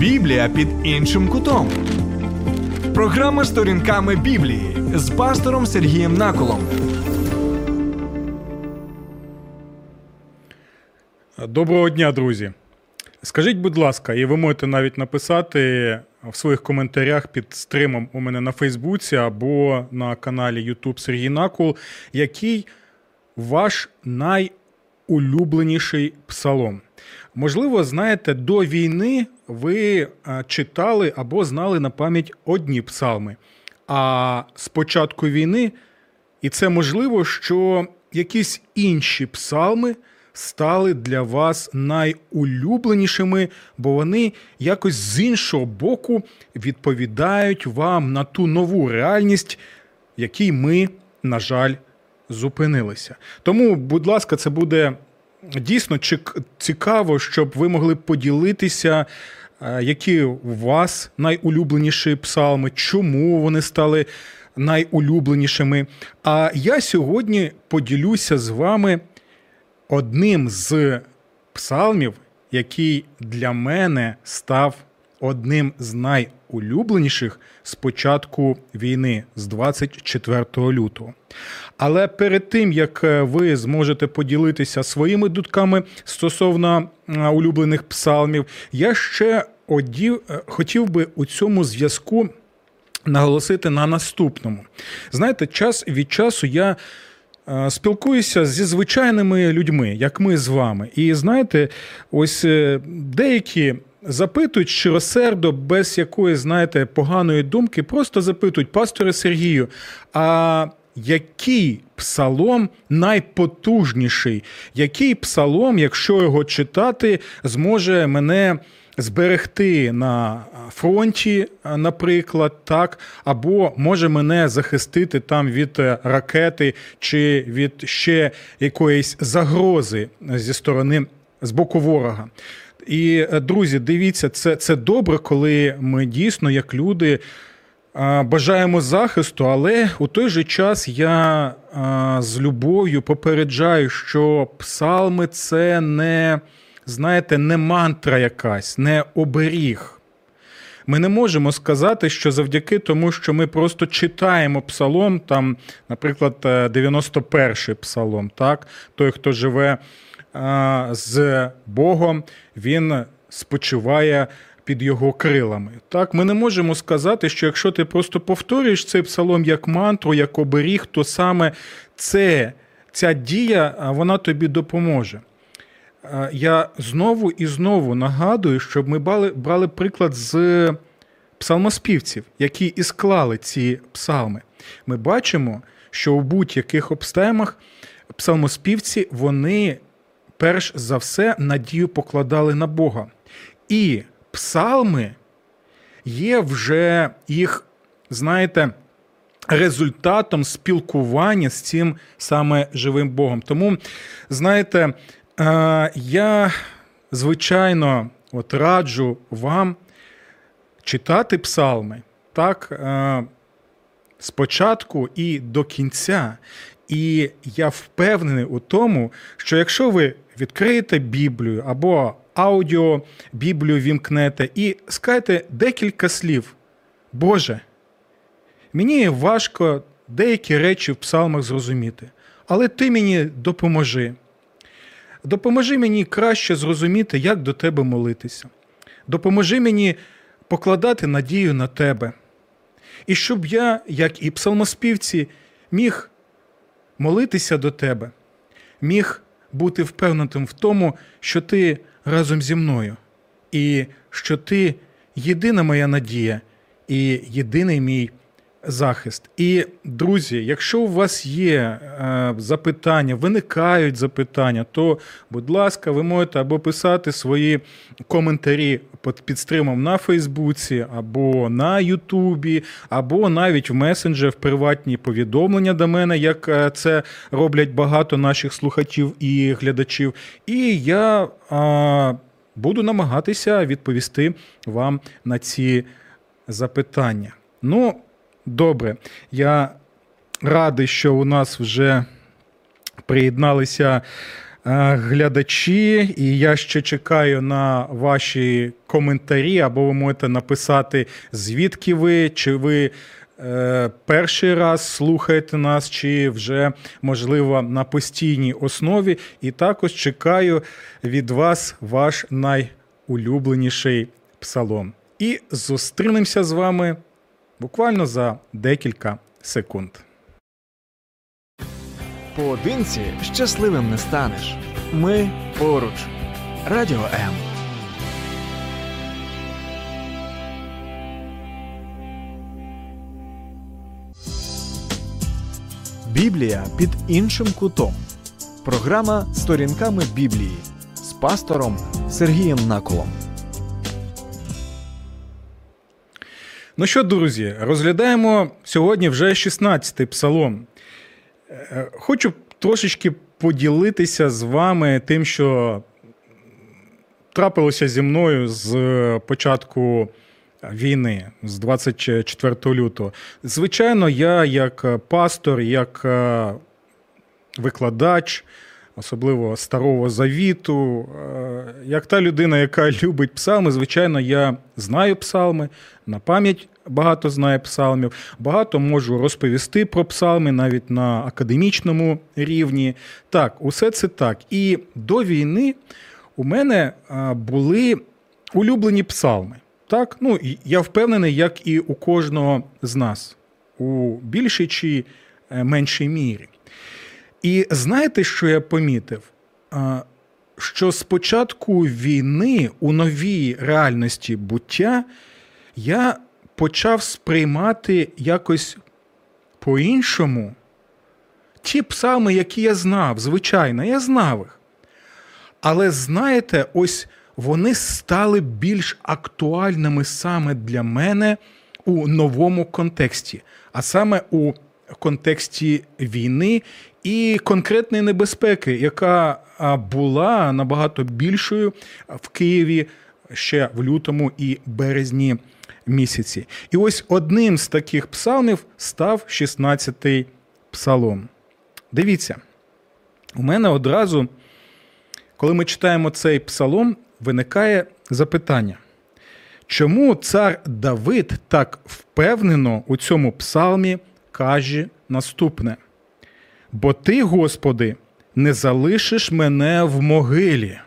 Біблія під іншим кутом. Програма сторінками Біблії з пастором Сергієм Наколом. Доброго дня, друзі. Скажіть, будь ласка, і ви можете навіть написати в своїх коментарях під стримом у мене на Фейсбуці або на каналі YouTube Сергій Накул, який ваш найулюбленіший псалом. Можливо, знаєте, до війни ви е, читали або знали на пам'ять одні псалми. А з початку війни, і це можливо, що якісь інші псалми стали для вас найулюбленішими, бо вони якось з іншого боку відповідають вам на ту нову реальність, в якій ми, на жаль, зупинилися. Тому, будь ласка, це буде дійсно цікаво, щоб ви могли поділитися. е, Які у вас найулюбленіші псалми, чому вони стали найулюбленішими? А я сьогодні поділюся з вами одним з псалмів, який для мене став одним з найулюбленіших з початку війни з 24 лютого. Але перед тим як е, ви зможете поділитися своїми дутками стосовно е, улюблених псалмів, я ще одів, е, хотів би у цьому зв'язку наголосити на наступному. Знаєте, час від часу я спілкуюся зі звичайними людьми, як ми з вами. І знаєте, ось деякі. Запитують щиросердо, без якоїсь, знаєте, поганої думки, просто запитують, пасторе Сергію, а який псалом найпотужніший? Який псалом, якщо його читати, зможе мене зберегти на фронті, наприклад, так, або може мене захистити там від е, ракети чи від ще якоїсь загрози зі сторони з боку ворога. І, е, друзі, дивіться, це, це добре, коли ми дійсно, як люди, бажаємо захисту, але у той же час я з любов'ю попереджаю, що псалми це не, знаєте, не мантра якась, не оберіг. Ми не можемо сказати, що завдяки тому, що ми просто читаємо псалом, там, наприклад, е, 91-й псалом, так? той, хто живе з Богом, він спочиває під його крилами. Так, ми не можемо сказати, що якщо ти просто повторюєш цей псалом як мантру, як оберіг, то саме це, ця дія вона тобі допоможе. Я знову і знову нагадую, щоб ми брали, брали приклад з псалмоспівців, які і склали ці псалми. Ми бачимо, що у будь-яких обставинах псалмоспівці вони перш за все надію покладали на Бога. І псалми є вже їх, знаєте, результатом спілкування з цим саме живим Богом. Тому, знаєте, е, я звичайно от раджу вам читати псалми так, е, спочатку і до кінця. І я впевнений у тому, що якщо ви відкриєте Біблію або аудіо Біблію вімкнете і скажете декілька слів, Боже, мені важко деякі речі в псалмах зрозуміти, але ти мені допоможи. Допоможи мені краще зрозуміти, як до тебе молитися. Допоможи мені покладати надію на тебе. І щоб я, як і псалмоспівці, міг молитися до тебе, міг бути впевненим в тому, що ти разом зі мною, і що ти єдина моя надія і єдиний мій захист. І, друзі, якщо у вас є е, запитання, виникають запитання, то, будь ласка, ви можете або писати свої коментарі під стримом на Фейсбуці, або на Ютубі, або навіть в месенджер, в приватні повідомлення до мене, як е, це роблять багато наших слухачів і глядачів. І я е, буду намагатися відповісти вам на ці запитання. Ну, добре, я радий, що у нас вже приєдналися глядачі, і я ще чекаю на ваші коментарі, або ви можете написати, звідки ви, чи ви. е, Перший раз слухаєте нас, чи вже можливо на постійній основі, і також чекаю від вас ваш найулюбленіший псалом. І зустрінемося з вами буквально за декілька секунд. Поодинці щасливим не станеш. Ми поруч. Радіо М. Біблія під іншим кутом. Програма Сторінками Біблії з пастором Сергієм Наколом. Ну що, друзі, розглядаємо сьогодні вже 16-й псалом. Е, Хочу трошечки поділитися з вами тим, що трапилося зі мною з початку війни, з 24 лютого. Звичайно, я як пастор, як е, викладач, особливо старого завіту, е, як та людина, яка любить псалми, звичайно, я знаю псалми, на пам'ять багато знаю псалмів, багато можу розповісти про псалми навіть на академічному рівні. Так, усе це так. І до війни у мене е, були улюблені псалми. Так, ну я впевнений, як і у кожного з нас, у більшій чи е, меншій мірі. І знаєте, що я помітив? Що з початку війни у новій реальності буття я почав сприймати якось по-іншому ті псалми, які я знав, звичайно, я знав їх. Але знаєте, ось вони стали більш актуальними саме для мене у новому контексті, а саме у контексті війни і конкретної небезпеки, яка була набагато більшою в Києві ще в лютому і березні місяці. І ось одним з таких псалмів став 16-й псалом. Дивіться, у мене одразу, коли ми читаємо цей псалом, виникає запитання. Чому цар Давид так впевнено у цьому псалмі каже наступне: Бо ти, Господи, не залишиш мене в могилі,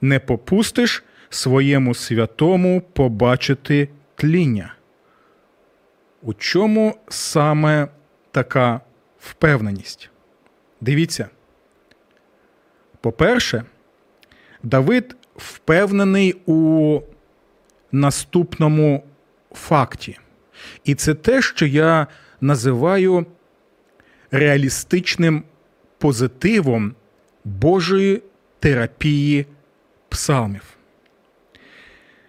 не попустиш своєму святому побачити тління. У чому саме така впевненість? Дивіться. По-перше, Давид впевнений у наступному факті. І це те, що я називаю реалістичним позитивом Божої терапії псалмів.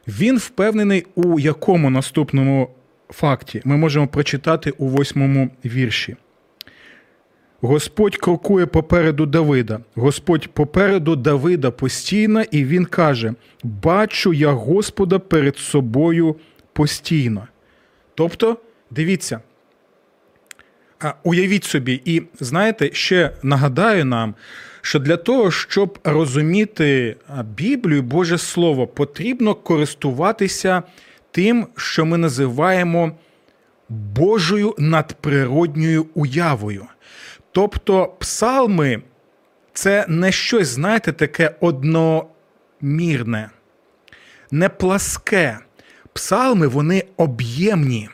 Він впевнений, у якому наступному факті ми можемо прочитати у восьмому вірші. Господь крокує попереду Давида. Господь попереду Давида постійно, і він каже: Бачу я Господа перед собою постійно. Тобто, дивіться, уявіть собі, і знаєте, ще нагадаю нам, що для того, щоб розуміти Біблію, Боже Слово, потрібно користуватися тим, що ми називаємо Божою надприродньою уявою. Тобто, псалми це не щось, знаєте, таке одномірне, не пласке. Псалми вони об'ємні,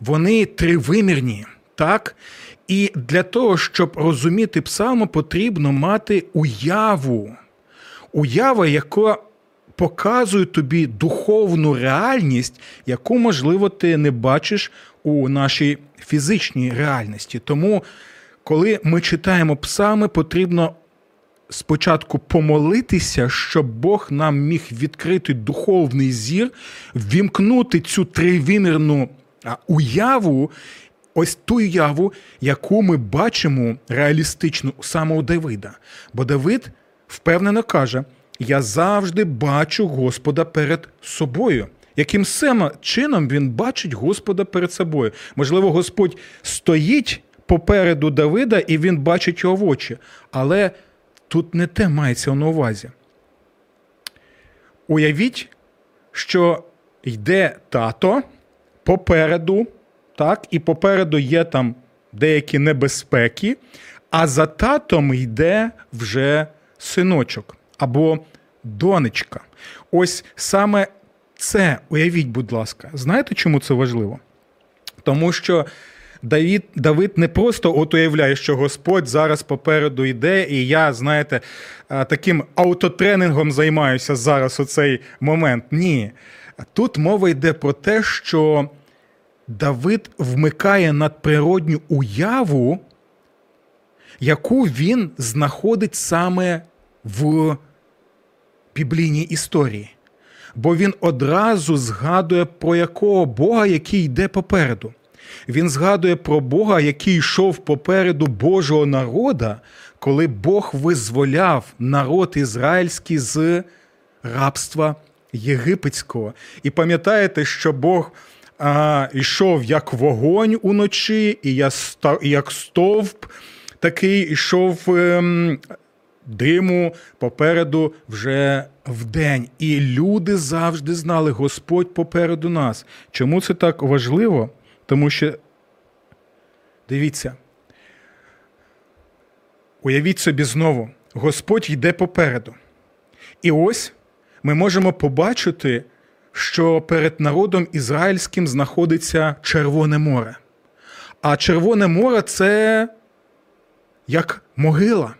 вони тривимірні. Так? І для того, щоб розуміти псалми, потрібно мати уяву. Уява, яка показує тобі духовну реальність, яку, можливо, ти не бачиш у нашій фізичній реальності. Тому, коли ми читаємо псалми, потрібно спочатку помолитися, щоб Бог нам міг відкрити духовний зір, ввімкнути цю тривимірну уяву ось ту уяву, яку ми бачимо реалістично у Давида. Бо Давид впевнено каже: Я завжди бачу Господа перед собою. Яким саме чином він бачить Господа перед собою? Можливо, Господь стоїть попереду Давида і він бачить його в очі. Але тут не те мається на увазі. Уявіть, що йде тато попереду, так, і попереду є там деякі небезпеки, а за татом йде вже синочок або донечка. Ось саме це, уявіть, будь ласка, знаєте, чому це важливо? Тому що Давид, Давид не просто от уявляє, що Господь зараз попереду йде, і я, знаєте, таким аутотренінгом займаюся зараз у цей момент. Ні. Тут мова йде про те, що Давид вмикає надприродню уяву, яку він знаходить саме в біблійній історії. Бо він одразу згадує про якого Бога, який йде попереду. Він згадує про Бога, який йшов попереду Божого народа, коли Бог визволяв народ ізраїльський з рабства єгипетського. І пам'ятаєте, що Бог а, йшов як вогонь уночі, і я ста- і як стовп такий йшов ем, диму попереду вже вдень. І люди завжди знали, Господь попереду нас. Чому це так важливо? Тому що, дивіться, уявіть собі знову, Господь йде попереду. І ось ми можемо побачити, що перед народом ізраїльським знаходиться Червоне море. А Червоне море це як могила.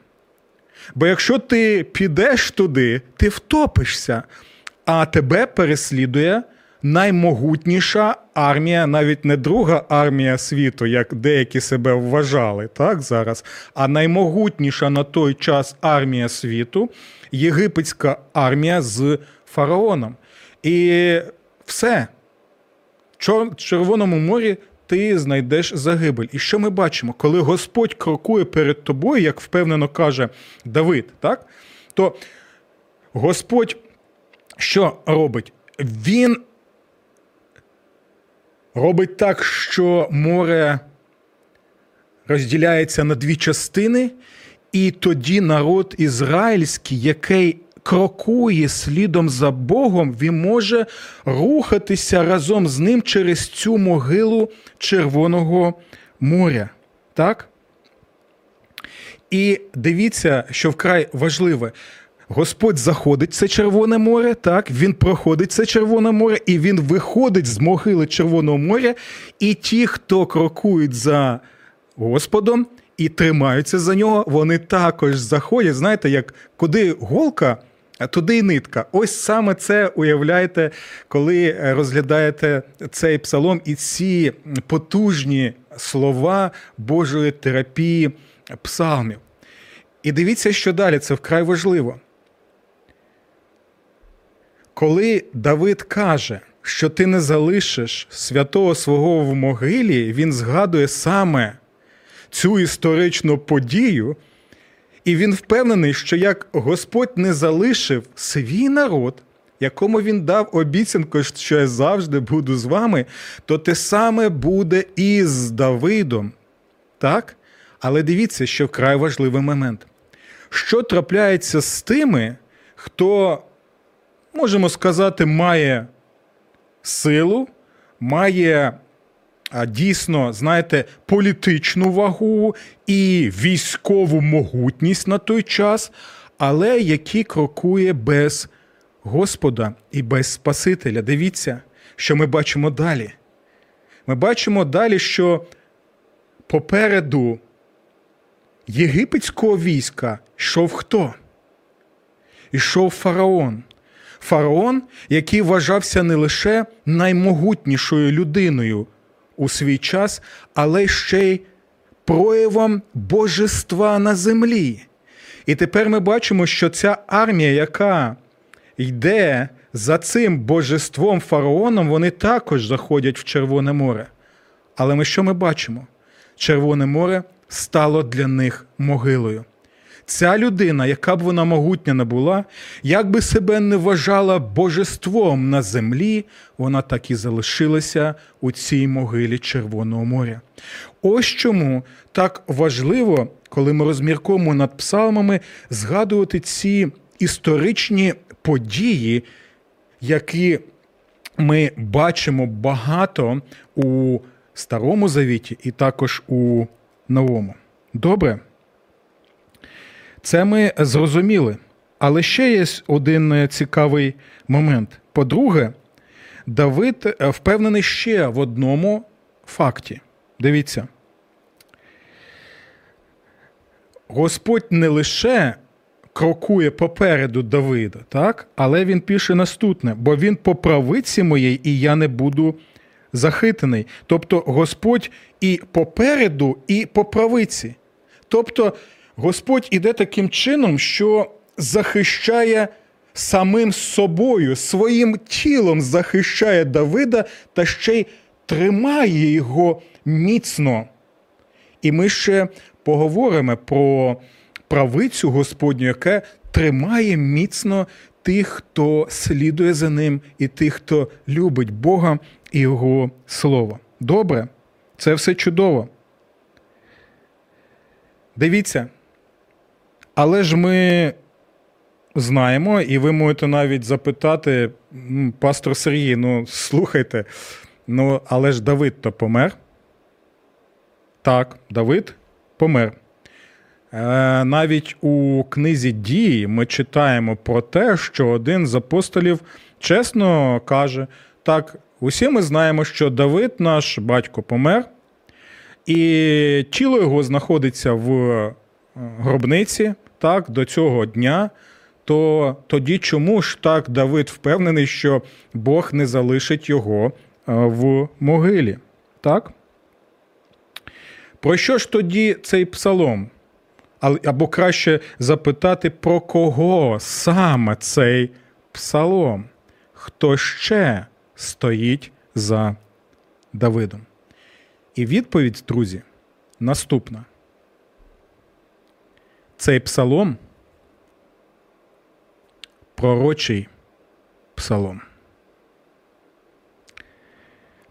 Бо якщо ти підеш туди, ти втопишся, а тебе переслідує наймогутніша армія, навіть не друга армія світу, як деякі себе вважали так зараз, а наймогутніша на той час армія світу єгипетська армія з фараоном. І все. В Червоному морі ти знайдеш загибель. І що ми бачимо? Коли Господь крокує перед тобою, як впевнено каже Давид, так? то Господь що робить? Він робить так, що море розділяється на дві частини, і тоді народ ізраїльський, який крокує слідом за Богом, він може рухатися разом з ним через цю могилу Червоного моря. Так? І дивіться, що вкрай важливе. Господь заходить в це Червоне море, так, він проходить це Червоне море, і він виходить з могили Червоного моря. І ті, хто крокують за Господом і тримаються за нього, вони також заходять. Знаєте, як куди голка, туди й нитка. Ось саме це уявляєте, коли е, розглядаєте цей псалом і ці потужні слова Божої терапії псалмів. І дивіться, що далі, це вкрай важливо. Коли Давид каже, що ти не залишиш святого свого в могилі, він згадує саме цю історичну подію, і він впевнений, що як Господь не залишив свій народ, якому він дав обіцянку, що я завжди буду з вами, то те саме буде і з Давидом. Так? Але дивіться, що вкрай важливий момент. Що трапляється з тими, хто, можемо сказати, має силу, має дійсно, знаєте, політичну вагу і військову могутність на той час, але який крокує без Господа і без Спасителя. Дивіться, що ми бачимо далі. Ми бачимо далі, що попереду єгипетського війська йшов хто? Ішов фараон. Фараон, який вважався не лише наймогутнішою людиною у свій час, але ще й проявом божества на землі. І тепер ми бачимо, що ця армія, яка йде за цим божеством фараоном, вони також заходять в Червоне море. Але ми що ми бачимо? Червоне море стало для них могилою. Ця людина, яка б вона могутня не була, як би себе не вважала божеством на землі, вона так і залишилася у цій могилі Червоного моря. Ось чому так важливо, коли ми розмірковуємо над псалмами, згадувати ці історичні події, які ми бачимо багато у Старому Завіті і також у Новому. Добре? Це ми зрозуміли. Але ще є один е, цікавий момент. По-друге, Давид е, впевнений ще в одному факті. Дивіться. Господь не лише крокує попереду Давида, так? але він пише наступне: бо він по правиці моєї, і я не буду захитаний. Тобто Господь і попереду, і по правиці. Тобто Господь іде таким чином, що захищає самим собою, своїм тілом захищає Давида та ще й тримає його міцно. І ми ще поговоримо про правицю Господню, яка тримає міцно тих, хто слідує за ним, і тих, хто любить Бога і Його Слово. Добре, це все чудово. Дивіться. Але ж ми знаємо, і ви можете навіть запитати, пастор Сергій, ну слухайте, ну але ж Давид то помер. Так, Давид помер. Е, навіть у книзі дії ми читаємо про те, що один з апостолів чесно каже: так, усі ми знаємо, що Давид, наш батько, помер, і тіло його знаходиться в е, гробниці так, до цього дня. То тоді чому ж так Давид впевнений, що Бог не залишить його е, в могилі? Так? Про що ж тоді цей псалом? Або краще запитати, про кого саме цей псалом? Хто ще стоїть за Давидом? І відповідь, друзі, наступна. Цей псалом пророчий псалом.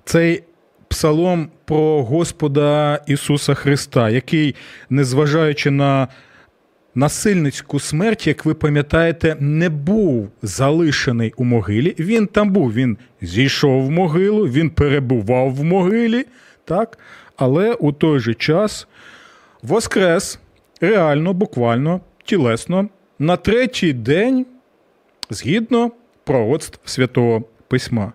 Цей псалом про Господа Ісуса Христа, який, незважаючи на насильницьку смерть, як ви пам'ятаєте, не був залишений у могилі. Він там був, він зійшов в могилу, він перебував в могилі, так? але у той же час воскрес реально, буквально, тілесно, на третій день згідно пророцтв Святого Письма.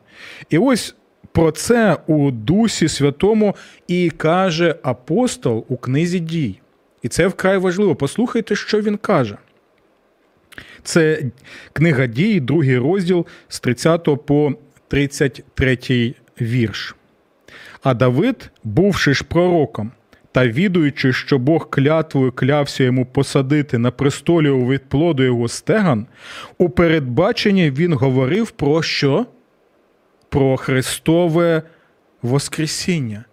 І ось про це у Дусі Святому і каже апостол у книзі дій. І це вкрай важливо. Послухайте, що він каже. Це книга дій, другий розділ з 30 по 33 вірш. А Давид, бувши ж пророком, та відуючи, що Бог клятвою клявся йому посадити на престолі у відплоду його стеган, у передбаченні він говорив про що? Про Христове Воскресіння.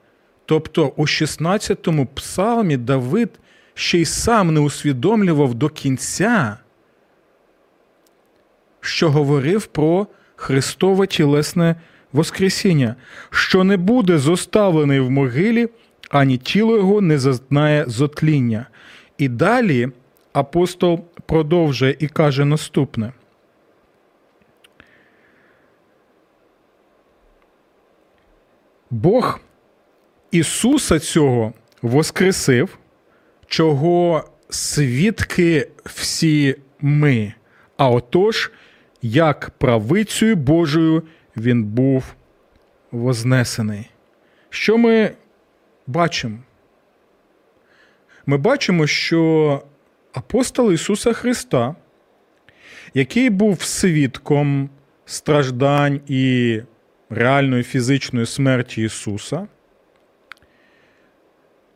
Тобто у 16-му псалмі Давид ще й сам не усвідомлював до кінця, що говорив про Христове тілесне Воскресіння, що не буде зоставлений в могилі, ані тіло його не зазнає зотління. І далі апостол продовжує і каже наступне. Бог Ісуса цього воскресив, чого свідки всі ми. А отож, як правицею Божою він був вознесений. Що ми бачимо? Ми бачимо, що апостол Ісуса Христа, який був свідком страждань і реальної фізичної смерті Ісуса,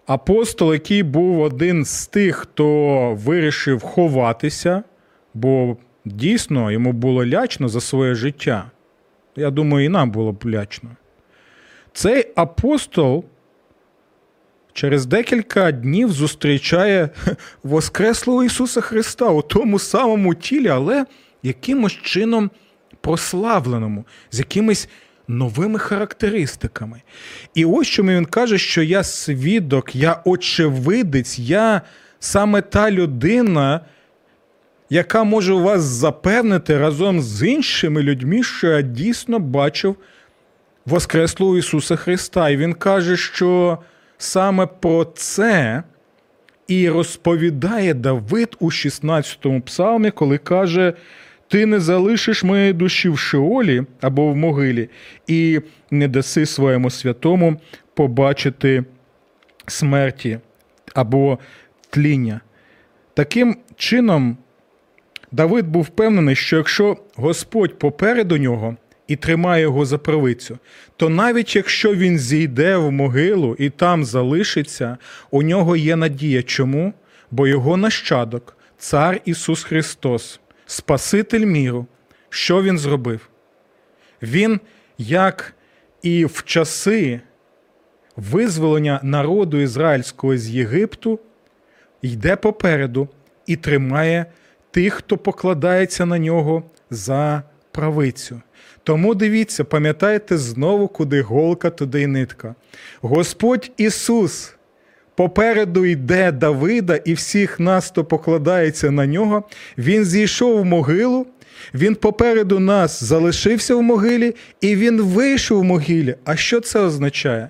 апостол, який був один з тих, хто вирішив ховатися, бо дійсно йому було лячно за своє життя. Я думаю, і нам було б лячно. Цей апостол через декілька днів зустрічає Воскреслого Ісуса Христа у тому самому тілі, але якимось чином прославленому, з якимись новими характеристиками. І ось чому він каже, що я свідок, я очевидець, я саме та людина, яка може вас запевнити разом з іншими людьми, що я дійсно бачив Воскреслого Ісуса Христа. І Він каже, що саме про це і розповідає Давид у 16-му псалмі, коли каже: Ти не залишиш моєї душі в Шеолі або в могилі, і не даси своєму святому побачити смерті або тління. Таким чином, Давид був впевнений, що якщо Господь попереду нього і тримає його за правицю, то навіть якщо він зійде в могилу і там залишиться, у нього є надія. Чому? Бо його нащадок, цар Ісус Христос, Спаситель міру, що він зробив? Він, як і в часи визволення народу ізраїльського з Єгипту, йде попереду і тримає тих, хто покладається на нього за правицю. Тому дивіться, пам'ятайте знову, куди голка, туди й нитка. Господь Ісус попереду йде Давида і всіх нас, хто покладається на нього. Він зійшов в могилу, він попереду нас залишився в могилі, і він вийшов в могилі. А що це означає?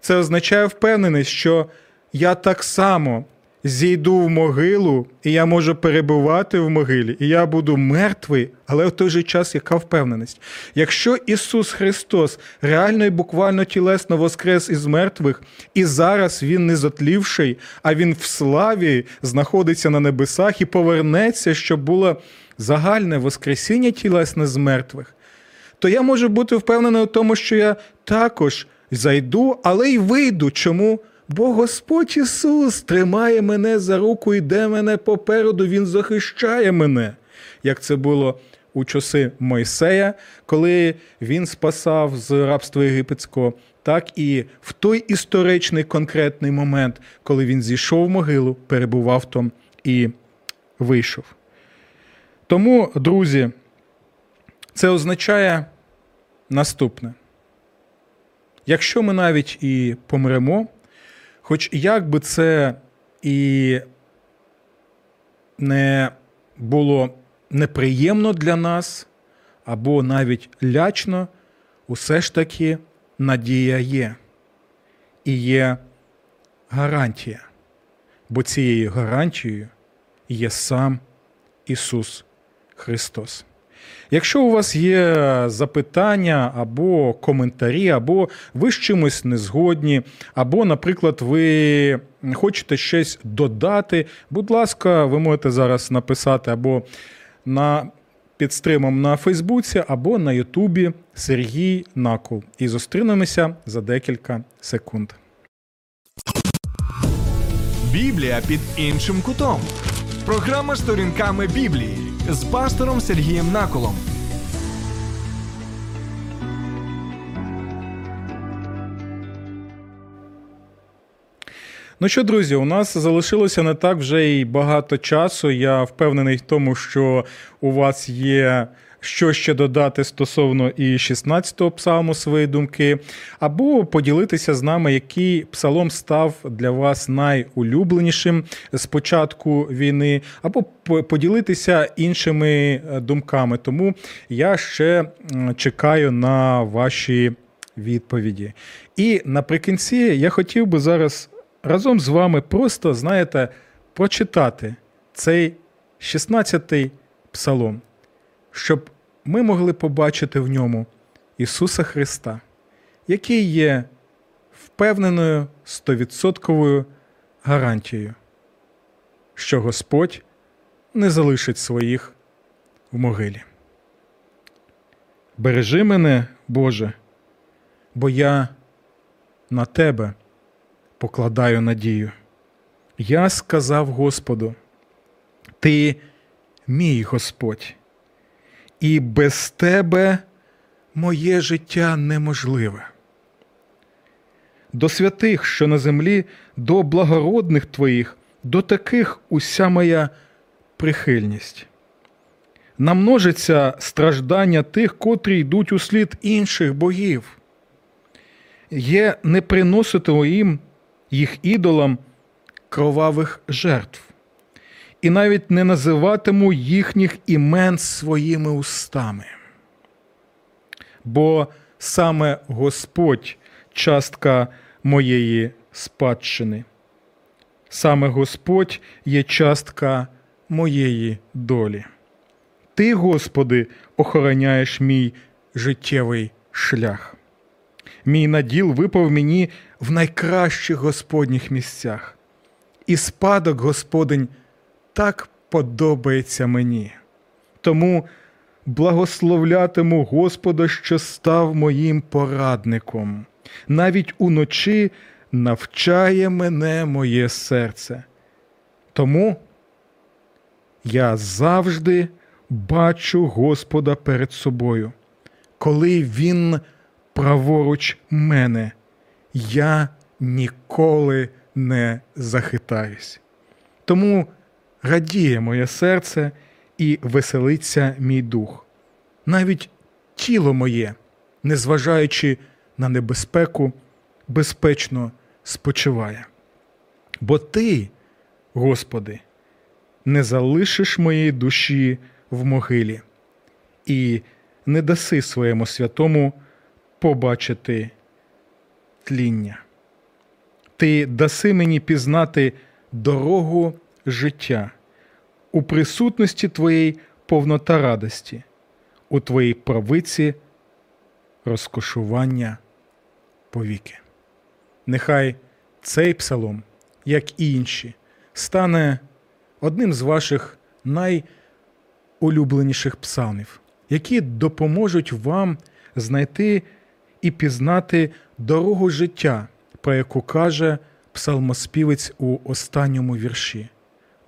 Це означає впевненість, що я так само зійду в могилу, і я можу перебувати в могилі, і я буду мертвий, але в той же час яка впевненість? Якщо Ісус Христос реально і буквально тілесно воскрес із мертвих, і зараз Він не затлівший, а Він в славі знаходиться на небесах і повернеться, щоб було загальне воскресіння тілесне з мертвих, то я можу бути впевнений у тому, що я також зайду, але й вийду. Чому? Бо Господь Ісус тримає мене за руку, йде мене попереду, Він захищає мене, як це було у часи Мойсея, коли він спасав з рабства єгипетського, так і в той історичний конкретний момент, коли він зійшов в могилу, перебував там і вийшов. Тому, друзі, це означає наступне. Якщо ми навіть і помремо, хоч як би це і не було неприємно для нас, або навіть лячно, усе ж таки надія є. І є гарантія. Бо цією гарантією є сам Ісус Христос. Якщо у вас є запитання або коментарі, або ви з чимось не згодні, або, наприклад, ви хочете щось додати, будь ласка, ви можете зараз написати або на під стримом на Фейсбуці, або на Ютубі Сергій Накул. І зустрінемося за декілька секунд. Біблія під іншим кутом. Програма сторінками Біблії з пастором Сергієм Наколом. Ну що, друзі, у нас залишилося не так вже й багато часу. Я впевнений в тому, що у вас є що ще додати стосовно і 16-го псалму свої думки, або поділитися з нами, який псалом став для вас найулюбленішим з початку війни, або поділитися іншими е, думками. Тому я ще чекаю на ваші відповіді. І наприкінці я хотів би зараз разом з вами просто, знаєте, прочитати цей 16-й псалом, щоб ми могли побачити в ньому Ісуса Христа, який є впевненою стовідсотковою гарантією, що Господь не залишить своїх в могилі. Бережи мене, Боже, бо я на Тебе покладаю надію. Я сказав Господу, Ти мій Господь, і без тебе моє життя неможливе. До святих, що на землі, до благородних твоїх, до таких уся моя прихильність. Намножиться страждання тих, котрі йдуть у слід інших богів. Є не приносити їм їх ідолам кровавих жертв, і навіть не називатиму їхніх імен своїми устами. Бо саме Господь частка моєї спадщини, саме Господь є частка моєї долі. Ти, Господи, охороняєш мій життєвий шлях. Мій наділ випав мені в найкращих Господніх місцях, і спадок Господень так подобається мені. Тому благословлятиму Господа, що став моїм порадником. Навіть уночі навчає мене моє серце. Тому я завжди бачу Господа перед собою. Коли Він праворуч мене, я ніколи не захитаюсь. Тому радіє моє серце і веселиться мій дух. Навіть тіло моє, незважаючи на небезпеку, безпечно спочиває. Бо Ти, Господи, не залишиш моєї душі в могилі і не даси своєму святому побачити тління. Ти даси мені пізнати дорогу життя, у присутності Твоєї повнота радості, у Твоїй правиці розкошування повіки. Нехай цей псалом, як і інші, стане одним з ваших найулюбленіших псалмів, які допоможуть вам знайти і пізнати дорогу життя, про яку каже псалмоспівець у останньому вірші.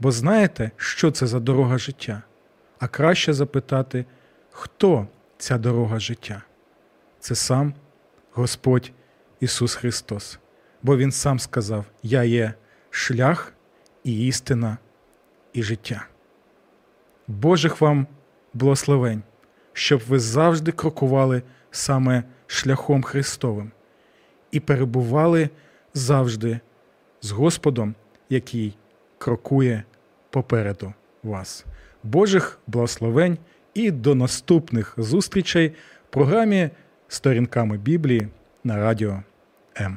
Бо знаєте, що це за дорога життя? А краще запитати, хто ця дорога життя? Це сам Господь Ісус Христос. Бо Він сам сказав: Я є шлях і істина, і життя. Божих вам благословень, щоб ви завжди крокували саме шляхом Христовим і перебували завжди з Господом, який крокує попереду вас. Божих благословень і до наступних зустрічей в програмі Сторінками Біблії на радіо М.